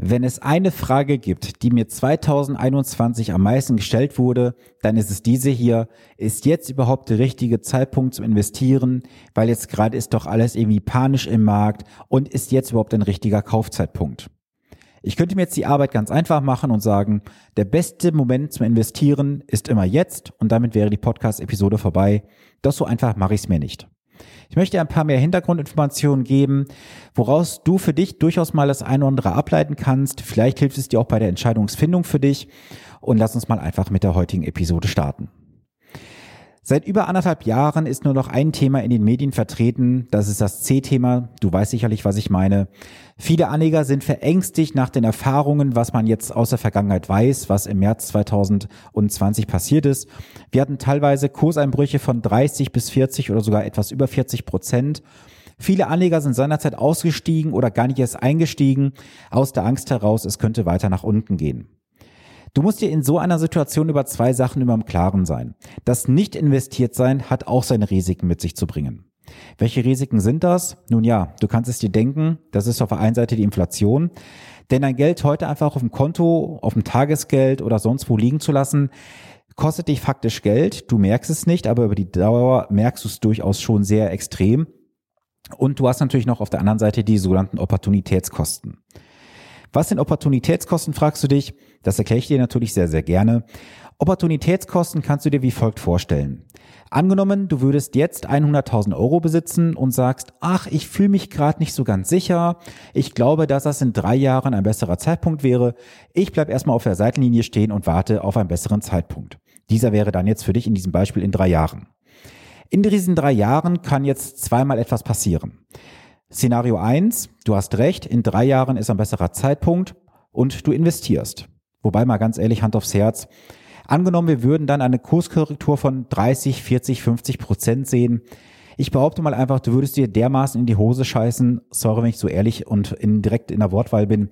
Wenn es eine Frage gibt, die mir 2021 am meisten gestellt wurde, dann ist es diese hier. Ist jetzt überhaupt der richtige Zeitpunkt zum Investieren? Weil jetzt gerade ist doch alles irgendwie panisch im Markt und ist jetzt überhaupt ein richtiger Kaufzeitpunkt? Ich könnte mir jetzt die Arbeit ganz einfach machen und sagen, der beste Moment zum Investieren ist immer jetzt und damit wäre die Podcast-Episode vorbei. Doch so einfach mache ich es mir nicht. Ich möchte ein paar mehr Hintergrundinformationen geben, woraus du für dich durchaus mal das eine oder andere ableiten kannst. Vielleicht hilft es dir auch bei der Entscheidungsfindung für dich. Und lass uns mal einfach mit der heutigen Episode starten. Seit über anderthalb Jahren ist nur noch ein Thema in den Medien vertreten. Das ist das C-Thema. Du weißt sicherlich, was ich meine. Viele Anleger sind verängstigt nach den Erfahrungen, was man jetzt aus der Vergangenheit weiß, was im März 2020 passiert ist. Wir hatten teilweise Kurseinbrüche von 30 bis 40 oder sogar etwas über 40 Prozent. Viele Anleger sind seinerzeit ausgestiegen oder gar nicht erst eingestiegen, aus der Angst heraus, es könnte weiter nach unten gehen. Du musst dir in so einer Situation über zwei Sachen immer im Klaren sein. Das nicht investiert sein hat auch seine Risiken mit sich zu bringen. Welche Risiken sind das? Nun ja, du kannst es dir denken, das ist auf der einen Seite die Inflation. Denn dein Geld heute einfach auf dem Konto, auf dem Tagesgeld oder sonst wo liegen zu lassen, kostet dich faktisch Geld. Du merkst es nicht, aber über die Dauer merkst du es durchaus schon sehr extrem. Und du hast natürlich noch auf der anderen Seite die sogenannten Opportunitätskosten. Was sind Opportunitätskosten, fragst du dich? Das erkläre ich dir natürlich sehr, sehr gerne. Opportunitätskosten kannst du dir wie folgt vorstellen. Angenommen, du würdest jetzt 100.000 Euro besitzen und sagst, ach, ich fühle mich gerade nicht so ganz sicher. Ich glaube, dass das in drei Jahren ein besserer Zeitpunkt wäre. Ich bleib erstmal auf der Seitenlinie stehen und warte auf einen besseren Zeitpunkt. Dieser wäre dann jetzt für dich in diesem Beispiel in drei Jahren. In diesen drei Jahren kann jetzt zweimal etwas passieren. Szenario eins: du hast recht, in drei Jahren ist ein besserer Zeitpunkt und du investierst. Wobei mal ganz ehrlich, Hand aufs Herz, angenommen, wir würden dann eine Kurskorrektur von 30, 40, 50 Prozent sehen. Ich behaupte mal einfach, du würdest dir dermaßen in die Hose scheißen. Sorry, wenn ich so ehrlich und in, direkt in der Wortwahl bin.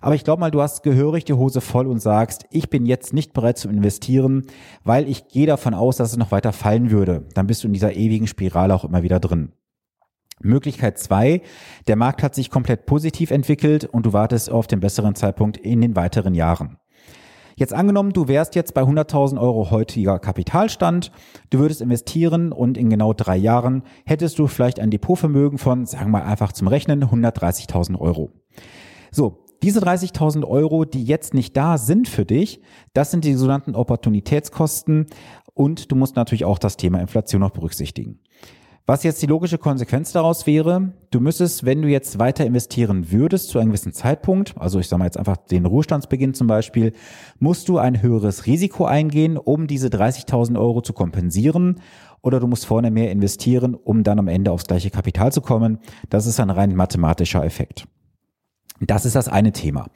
Aber ich glaube mal, du hast gehörig die Hose voll und sagst, ich bin jetzt nicht bereit zu investieren, weil ich gehe davon aus, dass es noch weiter fallen würde. Dann bist du in dieser ewigen Spirale auch immer wieder drin. Möglichkeit zwei: der Markt hat sich komplett positiv entwickelt und du wartest auf den besseren Zeitpunkt in den weiteren Jahren. Jetzt angenommen, du wärst jetzt bei 100.000 Euro heutiger Kapitalstand, du würdest investieren und in genau drei Jahren hättest du vielleicht ein Depotvermögen von, sagen wir mal einfach zum Rechnen, 130.000 Euro. So, diese 30.000 Euro, die jetzt nicht da sind für dich, das sind die sogenannten Opportunitätskosten und du musst natürlich auch das Thema Inflation noch berücksichtigen. Was jetzt die logische Konsequenz daraus wäre, du müsstest, wenn du jetzt weiter investieren würdest zu einem gewissen Zeitpunkt, also ich sage mal jetzt einfach den Ruhestandsbeginn zum Beispiel, musst du ein höheres Risiko eingehen, um diese 30.000 Euro zu kompensieren oder du musst vorne mehr investieren, um dann am Ende aufs gleiche Kapital zu kommen. Das ist ein rein mathematischer Effekt. Das ist das eine Thema.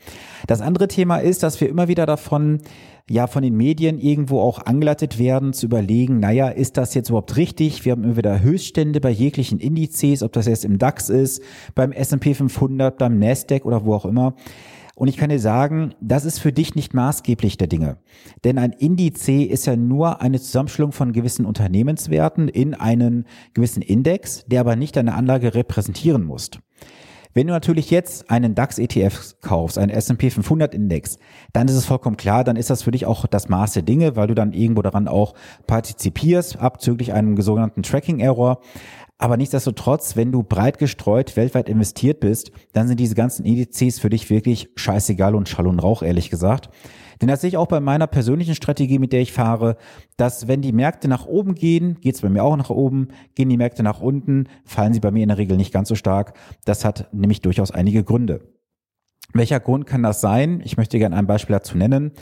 Das andere Thema ist, dass wir immer wieder davon, ja, von den Medien irgendwo auch angeleitet werden, zu überlegen, naja, ist das jetzt überhaupt richtig? Wir haben immer wieder Höchststände bei jeglichen Indizes, ob das jetzt im DAX ist, beim S&P 500, beim Nasdaq oder wo auch immer. Und ich kann dir sagen, das ist für dich nicht maßgeblich der Dinge. Denn ein Indiz ist ja nur eine Zusammenstellung von gewissen Unternehmenswerten in einen gewissen Index, der aber nicht deine Anlage repräsentieren muss. Wenn du natürlich jetzt einen DAX-ETF kaufst, einen S&P 500 Index, dann ist es vollkommen klar, dann ist das für dich auch das Maß der Dinge, weil du dann irgendwo daran auch partizipierst, abzüglich einem sogenannten Tracking-Error. Aber nichtsdestotrotz, wenn du breit gestreut weltweit investiert bist, dann sind diese ganzen Indizes für dich wirklich scheißegal und Schall und Rauch, ehrlich gesagt. Denn das sehe ich auch bei meiner persönlichen Strategie, mit der ich fahre, dass wenn die Märkte nach oben gehen, geht es bei mir auch nach oben, gehen die Märkte nach unten, fallen sie bei mir in der Regel nicht ganz so stark. Das hat nämlich durchaus einige Gründe. Welcher Grund kann das sein? Ich möchte gerne ein Beispiel dazu nennen.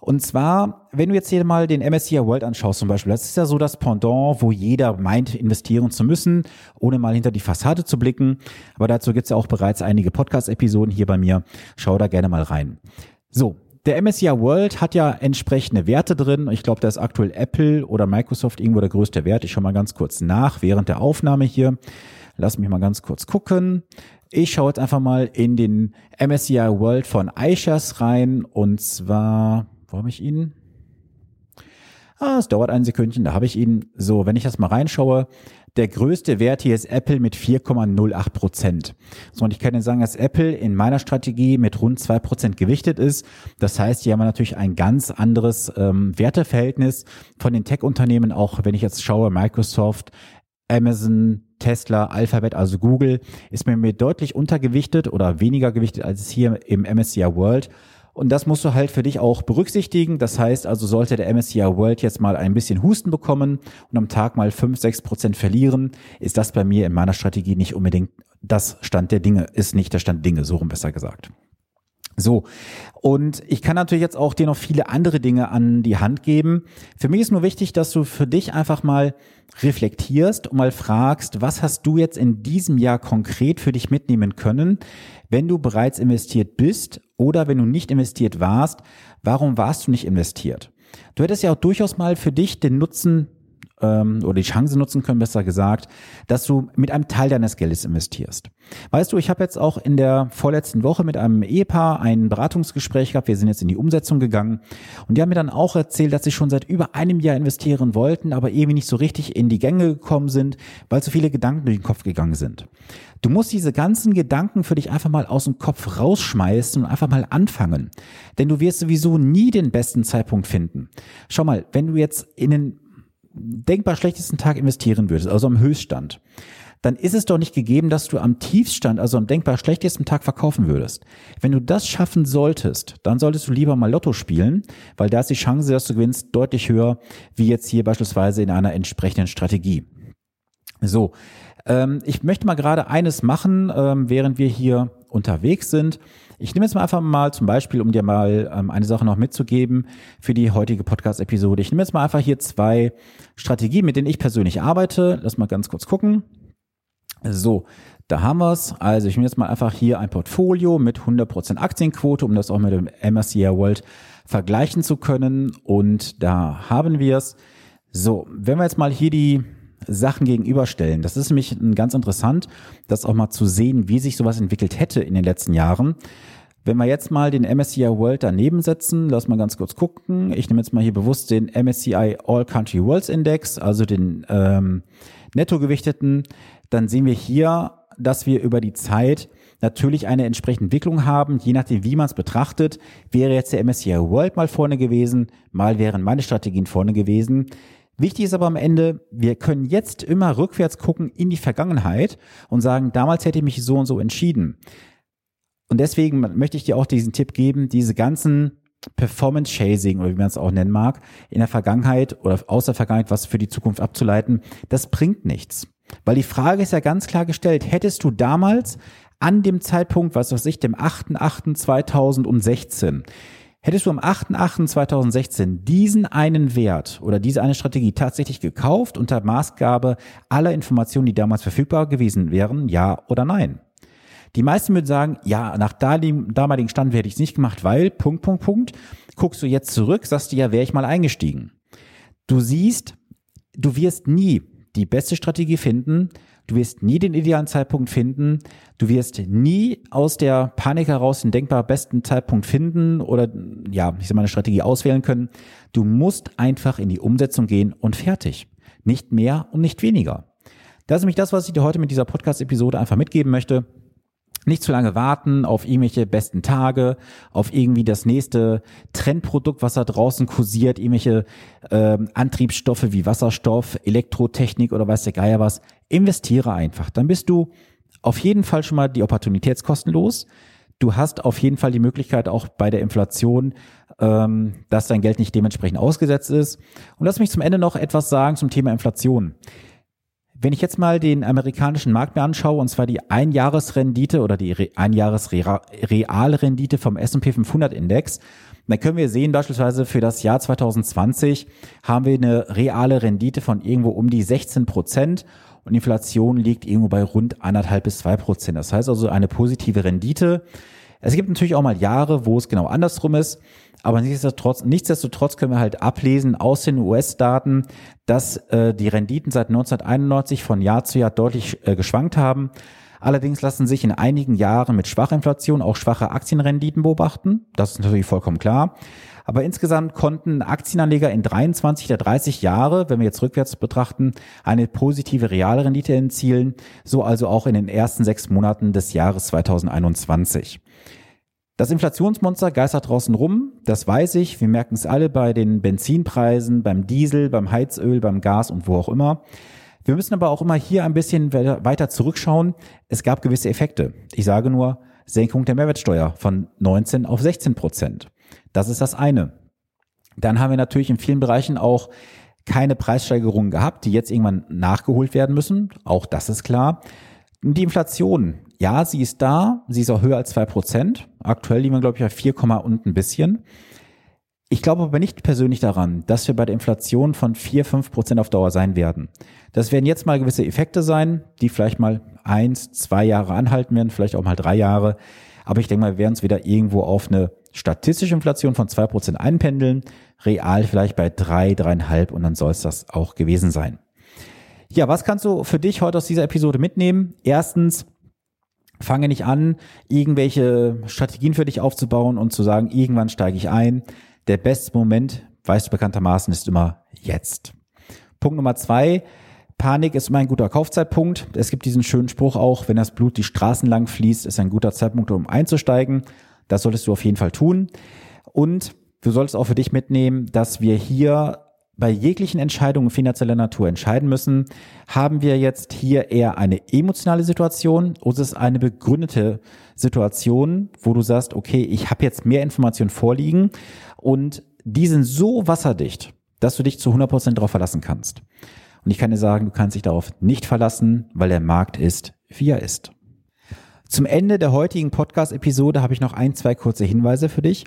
Und zwar, wenn du jetzt hier mal den MSCI World anschaust zum Beispiel, das ist ja so das Pendant, wo jeder meint, investieren zu müssen, ohne mal hinter die Fassade zu blicken. Aber dazu gibt's ja auch bereits einige Podcast-Episoden hier bei mir. Schau da gerne mal rein. So, der MSCI World hat ja entsprechende Werte drin. Ich glaube, da ist aktuell Apple oder Microsoft irgendwo der größte Wert. Ich schaue mal ganz kurz nach während der Aufnahme hier. Lass mich mal ganz kurz gucken. Ich schaue jetzt einfach mal in den MSCI World von iShares rein und zwar, wo habe ich ihn? Ah, es dauert ein Sekündchen, da habe ich ihn. So, wenn ich das mal reinschaue, Der größte Wert hier ist Apple mit 4,08 Prozent. So, und ich kann Ihnen sagen, dass Apple in meiner Strategie mit rund zwei Prozent gewichtet ist. Das heißt, hier haben wir natürlich ein ganz anderes ähm, Werteverhältnis von den Tech-Unternehmen, auch wenn ich jetzt schaue, Microsoft, Amazon, Tesla, Alphabet, also Google, ist mir, mir deutlich untergewichtet oder weniger gewichtet als es hier im MSCI World. Und das musst du halt für dich auch berücksichtigen. Das heißt also, sollte der MSCI World jetzt mal ein bisschen Husten bekommen und am Tag mal fünf, sechs Prozent verlieren, ist das bei mir in meiner Strategie nicht unbedingt das Stand der Dinge, ist nicht der Stand Dinge, so rum besser gesagt. So. Und ich kann natürlich jetzt auch dir noch viele andere Dinge an die Hand geben. Für mich ist nur wichtig, dass du für dich einfach mal reflektierst und mal fragst, was hast du jetzt in diesem Jahr konkret für dich mitnehmen können, wenn du bereits investiert bist oder wenn du nicht investiert warst, warum warst du nicht investiert? Du hättest ja auch durchaus mal für dich den Nutzen ähm, oder die Chance nutzen können, besser gesagt, dass du mit einem Teil deines Geldes investierst. Weißt du, ich habe jetzt auch in der vorletzten Woche mit einem Ehepaar ein Beratungsgespräch gehabt. Wir sind jetzt in die Umsetzung gegangen und die haben mir dann auch erzählt, dass sie schon seit über einem Jahr investieren wollten, aber irgendwie nicht so richtig in die Gänge gekommen sind, weil so viele Gedanken durch den Kopf gegangen sind. Du musst diese ganzen Gedanken für dich einfach mal aus dem Kopf rausschmeißen und einfach mal anfangen. Denn du wirst sowieso nie den besten Zeitpunkt finden. Schau mal, wenn du jetzt in den denkbar schlechtesten Tag investieren würdest, also am Höchststand, dann ist es doch nicht gegeben, dass du am Tiefstand, also am denkbar schlechtesten Tag verkaufen würdest. Wenn du das schaffen solltest, dann solltest du lieber mal Lotto spielen, weil da ist die Chance, dass du gewinnst, deutlich höher, wie jetzt hier beispielsweise in einer entsprechenden Strategie. So, ähm, ich möchte mal gerade eines machen, ähm, während wir hier unterwegs sind. Ich nehme jetzt mal einfach mal zum Beispiel, um dir mal ähm, eine Sache noch mitzugeben für die heutige Podcast-Episode. Ich nehme jetzt mal einfach hier zwei Strategien, mit denen ich persönlich arbeite. Lass mal ganz kurz gucken. So, da haben wir's. Also ich nehme jetzt mal einfach hier ein Portfolio mit 100% Aktienquote, um das auch mit dem MSCI World vergleichen zu können. Und da haben wir's. So, wenn wir jetzt mal hier die Sachen gegenüberstellen. Das ist nämlich ganz interessant, das auch mal zu sehen, wie sich sowas entwickelt hätte in den letzten Jahren. Wenn wir jetzt mal den MSCI World daneben setzen, lass mal ganz kurz gucken. Ich nehme jetzt mal hier bewusst den MSCI All Country Worlds Index, also den ähm, nettogewichteten, dann sehen wir hier, dass wir über die Zeit natürlich eine entsprechende Entwicklung haben, je nachdem, wie man es betrachtet. Wäre jetzt der MSCI World mal vorne gewesen, mal wären meine Strategien vorne gewesen. Wichtig ist aber am Ende, wir können jetzt immer rückwärts gucken in die Vergangenheit und sagen, damals hätte ich mich so und so entschieden. Und deswegen möchte ich dir auch diesen Tipp geben, diese ganzen Performance Chasing oder wie man es auch nennen mag, in der Vergangenheit oder aus der Vergangenheit was für die Zukunft abzuleiten, das bringt nichts. Weil die Frage ist ja ganz klar gestellt, hättest du damals an dem Zeitpunkt, was weiß ich, dem 8.8.2016, Hättest du am 8.8.2016 diesen einen Wert oder diese eine Strategie tatsächlich gekauft unter Maßgabe aller Informationen, die damals verfügbar gewesen wären, ja oder nein? Die meisten würden sagen, ja, nach damaligen Stand werde ich es nicht gemacht, weil, Punkt, Punkt, Punkt, guckst du jetzt zurück, sagst du ja, wäre ich mal eingestiegen. Du siehst, du wirst nie die beste Strategie finden, Du wirst nie den idealen Zeitpunkt finden. Du wirst nie aus der Panik heraus den denkbar besten Zeitpunkt finden oder, ja, ich sag mal, eine Strategie auswählen können. Du musst einfach in die Umsetzung gehen und fertig. Nicht mehr und nicht weniger. Das ist nämlich das, was ich dir heute mit dieser Podcast-Episode einfach mitgeben möchte nicht zu lange warten auf irgendwelche besten Tage, auf irgendwie das nächste Trendprodukt, was da draußen kursiert, irgendwelche ähm, Antriebsstoffe wie Wasserstoff, Elektrotechnik oder weiß der Geier was. Investiere einfach. Dann bist du auf jeden Fall schon mal die Opportunitätskosten los. Du hast auf jeden Fall die Möglichkeit auch bei der Inflation, ähm, dass dein Geld nicht dementsprechend ausgesetzt ist. Und lass mich zum Ende noch etwas sagen zum Thema Inflation. Wenn ich jetzt mal den amerikanischen Markt mir anschaue, und zwar die Einjahresrendite oder die Einjahresrealrendite vom S&P 500 Index, dann können wir sehen, beispielsweise für das Jahr 2020 haben wir eine reale Rendite von irgendwo um die 16 Prozent und Inflation liegt irgendwo bei rund anderthalb bis zwei Prozent. Das heißt also eine positive Rendite. Es gibt natürlich auch mal Jahre, wo es genau andersrum ist. Aber nichtsdestotrotz, nichtsdestotrotz können wir halt ablesen aus den US-Daten, dass äh, die Renditen seit 1991 von Jahr zu Jahr deutlich äh, geschwankt haben. Allerdings lassen sich in einigen Jahren mit schwacher Inflation auch schwache Aktienrenditen beobachten. Das ist natürlich vollkommen klar. Aber insgesamt konnten Aktienanleger in 23 der 30 Jahre, wenn wir jetzt rückwärts betrachten, eine positive Realrendite erzielen, so also auch in den ersten sechs Monaten des Jahres 2021. Das Inflationsmonster geistert draußen rum, das weiß ich. Wir merken es alle bei den Benzinpreisen, beim Diesel, beim Heizöl, beim Gas und wo auch immer. Wir müssen aber auch immer hier ein bisschen weiter zurückschauen. Es gab gewisse Effekte. Ich sage nur Senkung der Mehrwertsteuer von 19 auf 16 Prozent. Das ist das eine. Dann haben wir natürlich in vielen Bereichen auch keine Preissteigerungen gehabt, die jetzt irgendwann nachgeholt werden müssen. Auch das ist klar. Die Inflation, ja, sie ist da, sie ist auch höher als zwei Prozent. Aktuell liegen wir, glaube ich, bei 4, und ein bisschen. Ich glaube aber nicht persönlich daran, dass wir bei der Inflation von 4, 5 Prozent auf Dauer sein werden. Das werden jetzt mal gewisse Effekte sein, die vielleicht mal eins, zwei Jahre anhalten werden, vielleicht auch mal drei Jahre. Aber ich denke mal, wir werden es wieder irgendwo auf eine statistische Inflation von zwei Prozent einpendeln, real vielleicht bei drei, dreieinhalb und dann soll es das auch gewesen sein. Ja, was kannst du für dich heute aus dieser Episode mitnehmen? Erstens, fange nicht an, irgendwelche Strategien für dich aufzubauen und zu sagen, irgendwann steige ich ein. Der beste Moment, weißt du bekanntermaßen, ist immer jetzt. Punkt Nummer zwei, Panik ist immer ein guter Kaufzeitpunkt. Es gibt diesen schönen Spruch auch, wenn das Blut die Straßen lang fließt, ist ein guter Zeitpunkt, um einzusteigen. Das solltest du auf jeden Fall tun. Und du solltest auch für dich mitnehmen, dass wir hier bei jeglichen Entscheidungen finanzieller Natur entscheiden müssen, haben wir jetzt hier eher eine emotionale Situation oder ist es eine begründete Situation, wo du sagst, okay, ich habe jetzt mehr Informationen vorliegen und die sind so wasserdicht, dass du dich zu 100% darauf verlassen kannst. Und ich kann dir sagen, du kannst dich darauf nicht verlassen, weil der Markt ist, wie er ist. Zum Ende der heutigen Podcast-Episode habe ich noch ein, zwei kurze Hinweise für dich.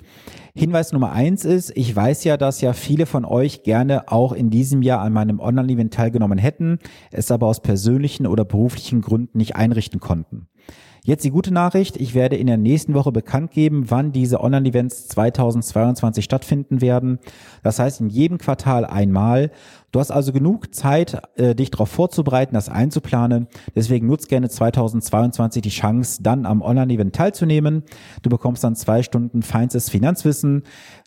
Hinweis Nummer eins ist, ich weiß ja, dass ja viele von euch gerne auch in diesem Jahr an meinem Online-Event teilgenommen hätten, es aber aus persönlichen oder beruflichen Gründen nicht einrichten konnten. Jetzt die gute Nachricht, ich werde in der nächsten Woche bekannt geben, wann diese Online-Events 2022 stattfinden werden. Das heißt in jedem Quartal einmal. Du hast also genug Zeit, äh, dich darauf vorzubereiten, das einzuplanen. Deswegen nutzt gerne 2022 die Chance, dann am Online-Event teilzunehmen. Du bekommst dann zwei Stunden feinstes Finanzwissen,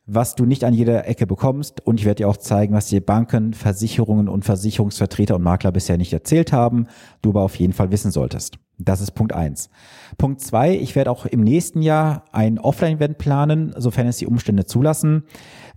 was du nicht an jeder Ecke bekommst. Und ich werde dir auch zeigen, was dir Banken, Versicherungen und Versicherungsvertreter und Makler bisher nicht erzählt haben, du aber auf jeden Fall wissen solltest. Das ist Punkt eins. Punkt zwei, ich werde auch im nächsten Jahr ein Offline-Event planen, sofern es die Umstände zulassen.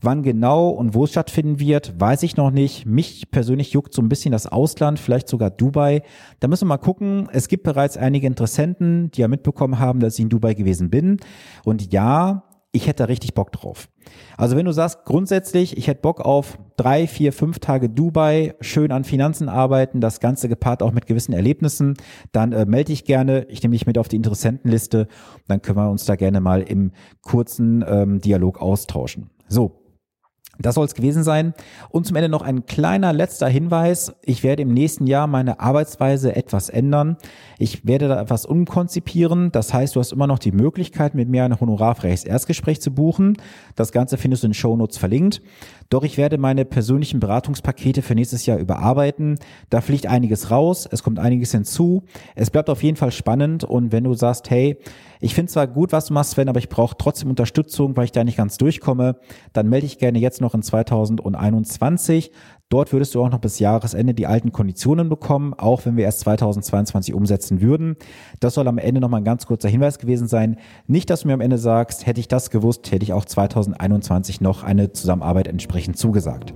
Wann genau und wo es stattfinden wird, weiß ich noch nicht. Mich persönlich juckt so ein bisschen das Ausland, vielleicht sogar Dubai. Da müssen wir mal gucken. Es gibt bereits einige Interessenten, die ja mitbekommen haben, dass ich in Dubai gewesen bin. Und ja, ich hätte da richtig Bock drauf. Also wenn du sagst, grundsätzlich, ich hätte Bock auf drei, vier, fünf Tage Dubai, schön an Finanzen arbeiten, das Ganze gepaart auch mit gewissen Erlebnissen, dann äh, melde dich gerne. Ich nehme dich mit auf die Interessentenliste. Dann können wir uns da gerne mal im kurzen ähm, Dialog austauschen. So, das soll es gewesen sein. Und zum Ende noch ein kleiner letzter Hinweis. Ich werde im nächsten Jahr meine Arbeitsweise etwas ändern. Ich werde da etwas umkonzipieren. Das heißt, du hast immer noch die Möglichkeit, mit mir ein honorarfreies Erstgespräch zu buchen. Das Ganze findest du in den Show Notes verlinkt. Doch ich werde meine persönlichen Beratungspakete für nächstes Jahr überarbeiten. Da fliegt einiges raus, es kommt einiges hinzu. Es bleibt auf jeden Fall spannend und wenn du sagst, hey, ich finde zwar gut, was du machst, Sven, aber ich brauche trotzdem Unterstützung, weil ich da nicht ganz durchkomme, dann melde ich gerne jetzt noch in 2021. Dort würdest du auch noch bis Jahresende die alten Konditionen bekommen, auch wenn wir erst 2022 umsetzen würden. Das soll am Ende nochmal ein ganz kurzer Hinweis gewesen sein. Nicht, dass du mir am Ende sagst, hätte ich das gewusst, hätte ich auch 2021 noch eine Zusammenarbeit entsprechend zugesagt.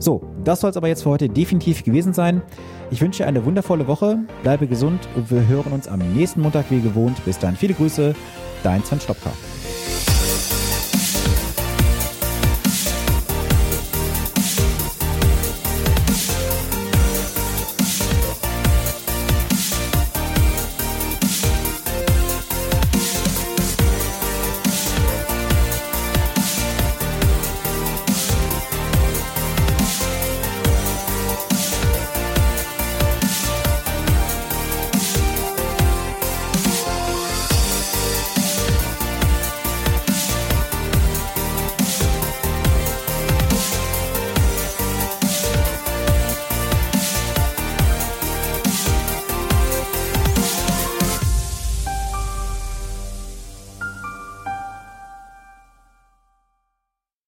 So, das soll es aber jetzt für heute definitiv gewesen sein. Ich wünsche dir eine wundervolle Woche, bleibe gesund und wir hören uns am nächsten Montag wie gewohnt. Bis dann, viele Grüße, dein Sven Stopka.